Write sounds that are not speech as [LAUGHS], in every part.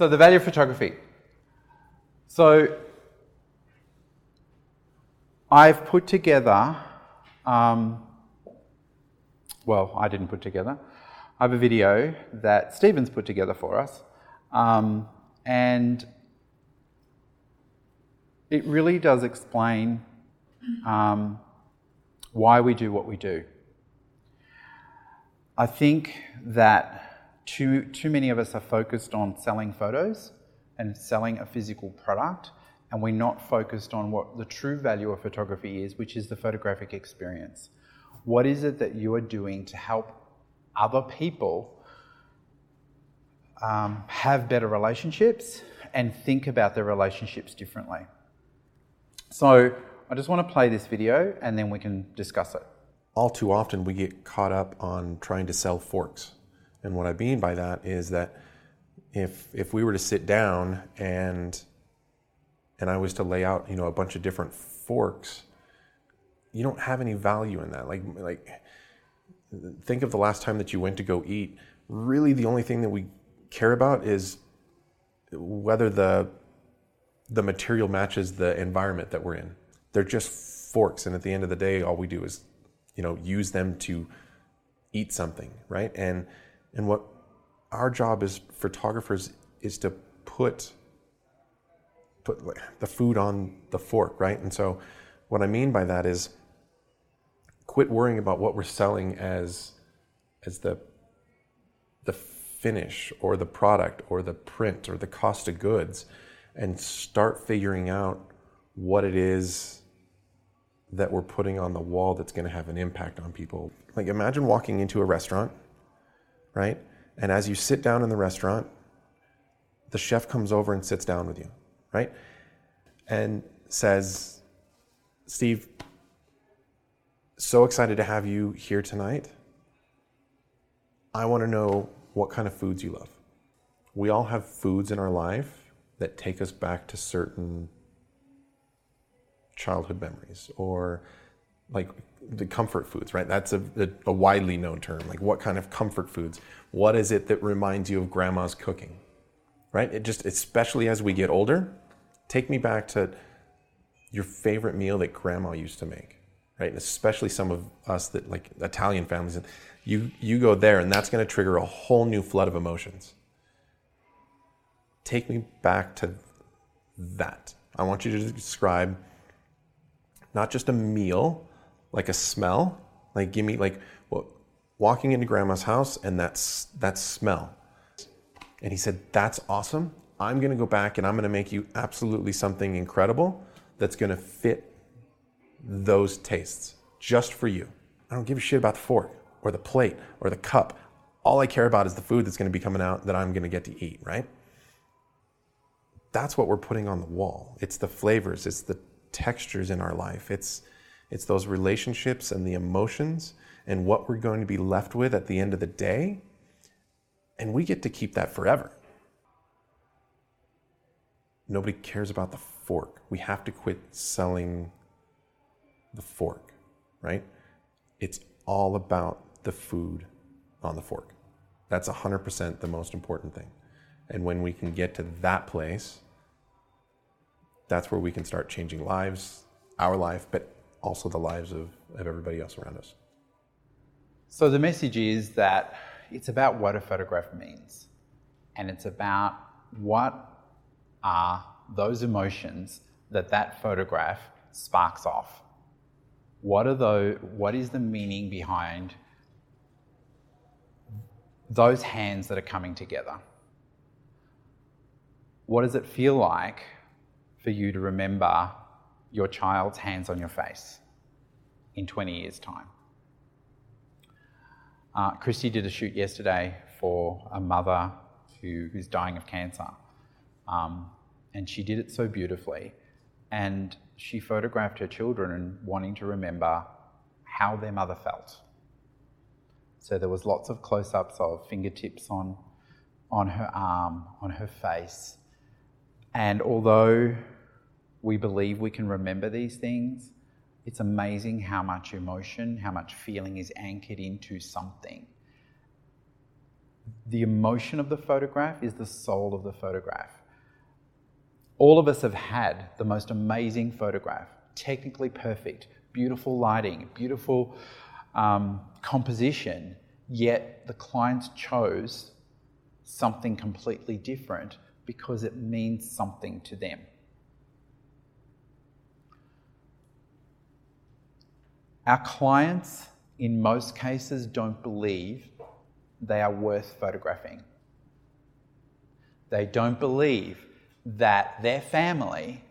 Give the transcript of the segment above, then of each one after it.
So, the value of photography. So, I've put together, um, well, I didn't put together. I have a video that Stephen's put together for us. Um, and it really does explain um, why we do what we do. I think that too, too many of us are focused on selling photos and selling a physical product, and we're not focused on what the true value of photography is, which is the photographic experience. What is it that you are doing to help other people um, have better relationships and think about their relationships differently? So, I just want to play this video and then we can discuss it. All too often, we get caught up on trying to sell forks. And what I mean by that is that if, if we were to sit down and, and I was to lay out, you know, a bunch of different forks, you don't have any value in that. Like, like, think of the last time that you went to go eat. Really, the only thing that we care about is whether the the material matches the environment that we're in. They're just forks, and at the end of the day, all we do is, you know, use them to eat something, right? And and what our job as photographers is to put put the food on the fork, right? And so, what I mean by that is, quit worrying about what we're selling as as the the finish or the product or the print or the cost of goods and start figuring out what it is that we're putting on the wall that's going to have an impact on people. Like imagine walking into a restaurant, right? And as you sit down in the restaurant, the chef comes over and sits down with you, right? And says, Steve, so excited to have you here tonight. I want to know what kind of foods you love. We all have foods in our life that take us back to certain childhood memories or like the comfort foods, right? That's a, a, widely known term. Like, what kind of comfort foods? What is it that reminds you of grandma's cooking, right? It just, especially as we get older, take me back to your favorite meal that grandma used to make, right? Especially some of us that like Italian families, you you go there, and that's going to trigger a whole new flood of emotions take me back to that. I want you to describe not just a meal, like a smell, like give me like well, walking into grandma's house and that's that smell. And he said, "That's awesome. I'm going to go back and I'm going to make you absolutely something incredible that's going to fit those tastes just for you. I don't give a shit about the fork or the plate or the cup. All I care about is the food that's going to be coming out that I'm going to get to eat, right? that's what we're putting on the wall. It's the flavors, it's the textures in our life. It's it's those relationships and the emotions and what we're going to be left with at the end of the day. And we get to keep that forever. Nobody cares about the fork. We have to quit selling the fork, right? It's all about the food on the fork. That's 100% the most important thing. And when we can get to that place, that's where we can start changing lives, our life, but also the lives of, of everybody else around us. So the message is that it's about what a photograph means. And it's about what are those emotions that that photograph sparks off. What are those, what is the meaning behind those hands that are coming together? What does it feel like for you to remember your child's hands on your face in 20 years' time? Uh, Christy did a shoot yesterday for a mother who, who's dying of cancer. Um, and she did it so beautifully. And she photographed her children and wanting to remember how their mother felt. So there was lots of close-ups of fingertips on, on her arm, on her face, and although we believe we can remember these things, it's amazing how much emotion, how much feeling is anchored into something. The emotion of the photograph is the soul of the photograph. All of us have had the most amazing photograph, technically perfect, beautiful lighting, beautiful um, composition, yet the clients chose something completely different because it means something to them. Our clients, in most cases, don't believe they are worth photographing. They don't believe that their family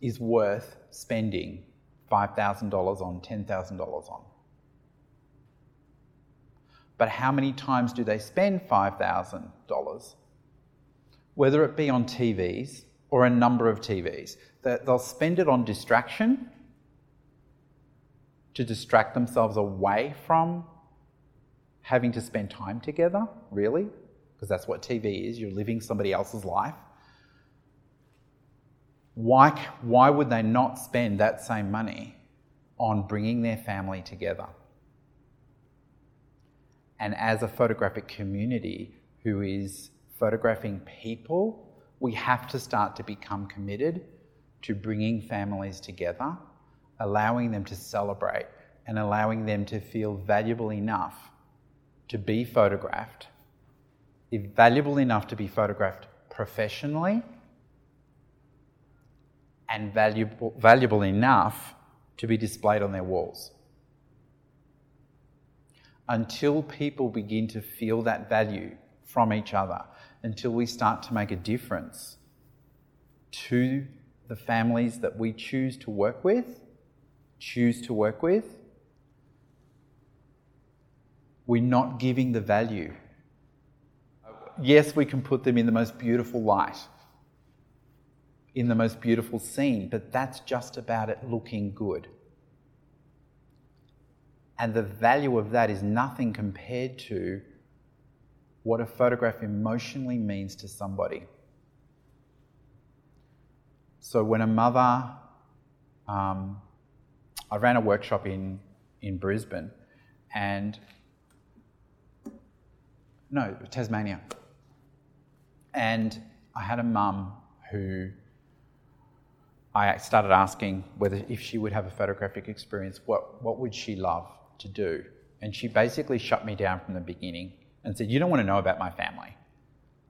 is worth spending $5,000 on, $10,000 on. But how many times do they spend $5,000? Whether it be on TVs or a number of TVs, they'll spend it on distraction to distract themselves away from having to spend time together, really, because that's what TV is. You're living somebody else's life. Why, why would they not spend that same money on bringing their family together? And as a photographic community who is photographing people, we have to start to become committed to bringing families together, allowing them to celebrate, and allowing them to feel valuable enough to be photographed, if valuable enough to be photographed professionally, and valuable, valuable enough to be displayed on their walls. Until people begin to feel that value from each other, until we start to make a difference to the families that we choose to work with, choose to work with, we're not giving the value. Yes, we can put them in the most beautiful light, in the most beautiful scene, but that's just about it looking good. And the value of that is nothing compared to what a photograph emotionally means to somebody. So when a mother, um, I ran a workshop in, in Brisbane and, no, Tasmania. And I had a mum who I started asking whether if she would have a photographic experience, what, what would she love? to do. And she basically shut me down from the beginning and said, You don't want to know about my family.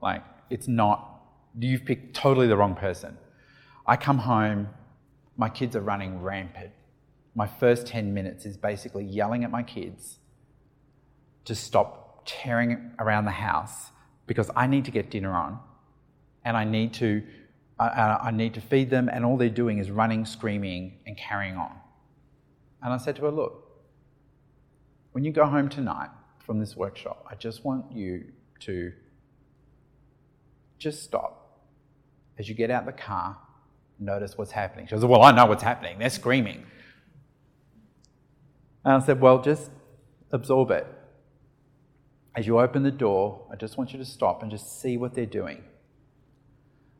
Like, it's not, you've picked totally the wrong person. I come home, my kids are running rampant. My first 10 minutes is basically yelling at my kids to stop tearing around the house because I need to get dinner on and I need to, I, I need to feed them, and all they're doing is running, screaming, and carrying on. And I said to her, Look, when you go home tonight from this workshop, I just want you to just stop. As you get out the car, notice what's happening. She goes, Well, I know what's happening. They're screaming. And I said, Well, just absorb it. As you open the door, I just want you to stop and just see what they're doing.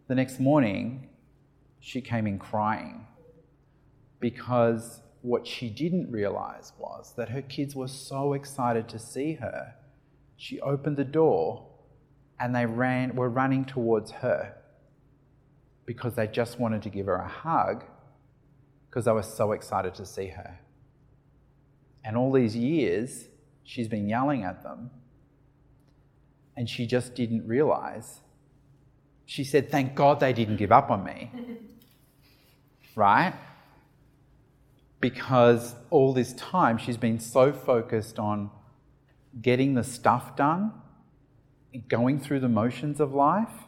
The next morning, she came in crying because what she didn't realize was that her kids were so excited to see her. She opened the door and they ran, were running towards her because they just wanted to give her a hug because they were so excited to see her. And all these years, she's been yelling at them and she just didn't realize. She said, Thank God they didn't give up on me. [LAUGHS] right? because all this time she's been so focused on getting the stuff done, going through the motions of life,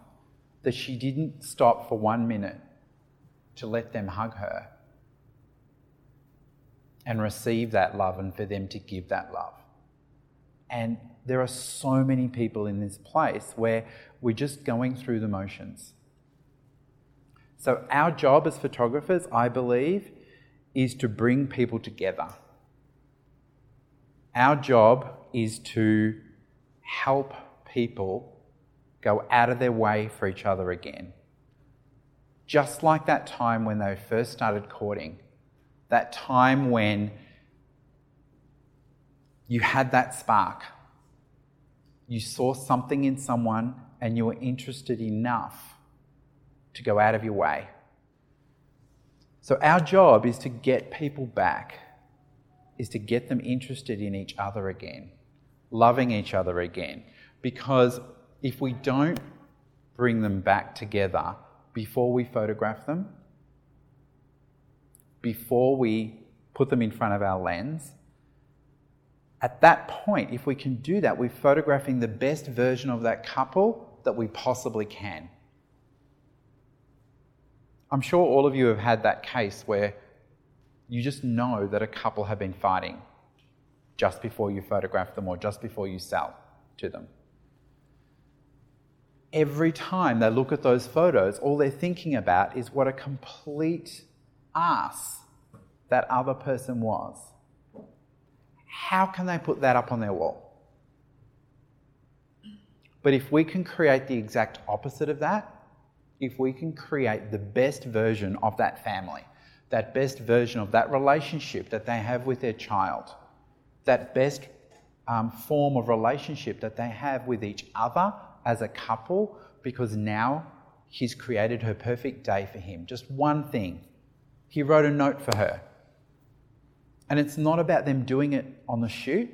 that she didn't stop for one minute to let them hug her and receive that love and for them to give that love. And there are so many people in this place where we're just going through the motions. So, our job as photographers, I believe, is to bring people together. Our job is to help people go out of their way for each other again. Just like that time when they first started courting, that time when you had that spark you saw something in someone and you were interested enough to go out of your way. So, our job is to get people back, is to get them interested in each other again, loving each other again. Because if we don't bring them back together before we photograph them, before we put them in front of our lens, at that point, if we can do that, we're photographing the best version of that couple that we possibly can. I'm sure all of you have had that case where you just know that a couple have been fighting just before you photograph them or just before you sell to them. Every time they look at those photos, all they're thinking about is what a complete ass that other person was. How can they put that up on their wall? But if we can create the exact opposite of that, if we can create the best version of that family, that best version of that relationship that they have with their child, that best um, form of relationship that they have with each other as a couple, because now he's created her perfect day for him. Just one thing. He wrote a note for her. And it's not about them doing it on the shoot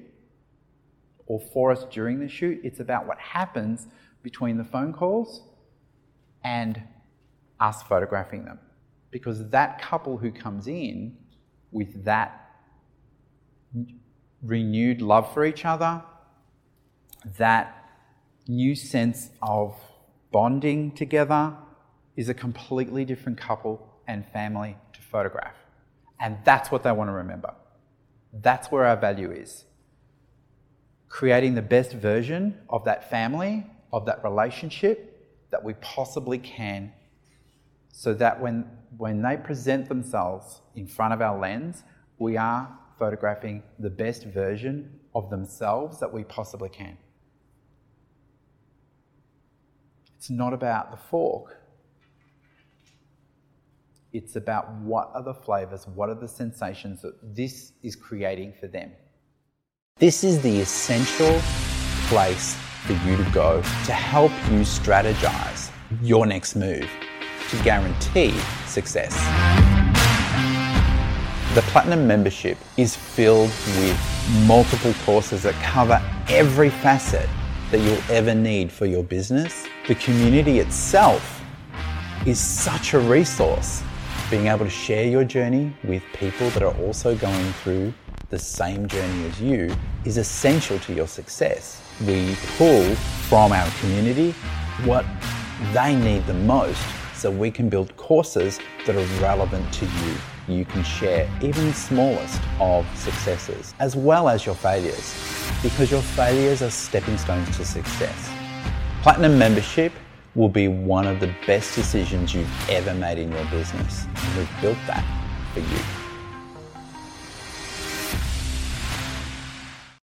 or for us during the shoot, it's about what happens between the phone calls and us photographing them. Because that couple who comes in with that renewed love for each other, that new sense of bonding together, is a completely different couple and family photograph. And that's what they want to remember. That's where our value is. Creating the best version of that family, of that relationship, that we possibly can so that when, when they present themselves in front of our lens, we are photographing the best version of themselves that we possibly can. It's not about the fork. It's about what are the flavors, what are the sensations that this is creating for them. This is the essential place for you to go to help you strategize your next move to guarantee success. The Platinum membership is filled with multiple courses that cover every facet that you'll ever need for your business. The community itself is such a resource. Being able to share your journey with people that are also going through the same journey as you is essential to your success we pull from our community what they need the most so we can build courses that are relevant to you. You can share even the smallest of successes as well as your failures because your failures are stepping stones to success. Platinum membership will be one of the best decisions you've ever made in your business. We've built that for you.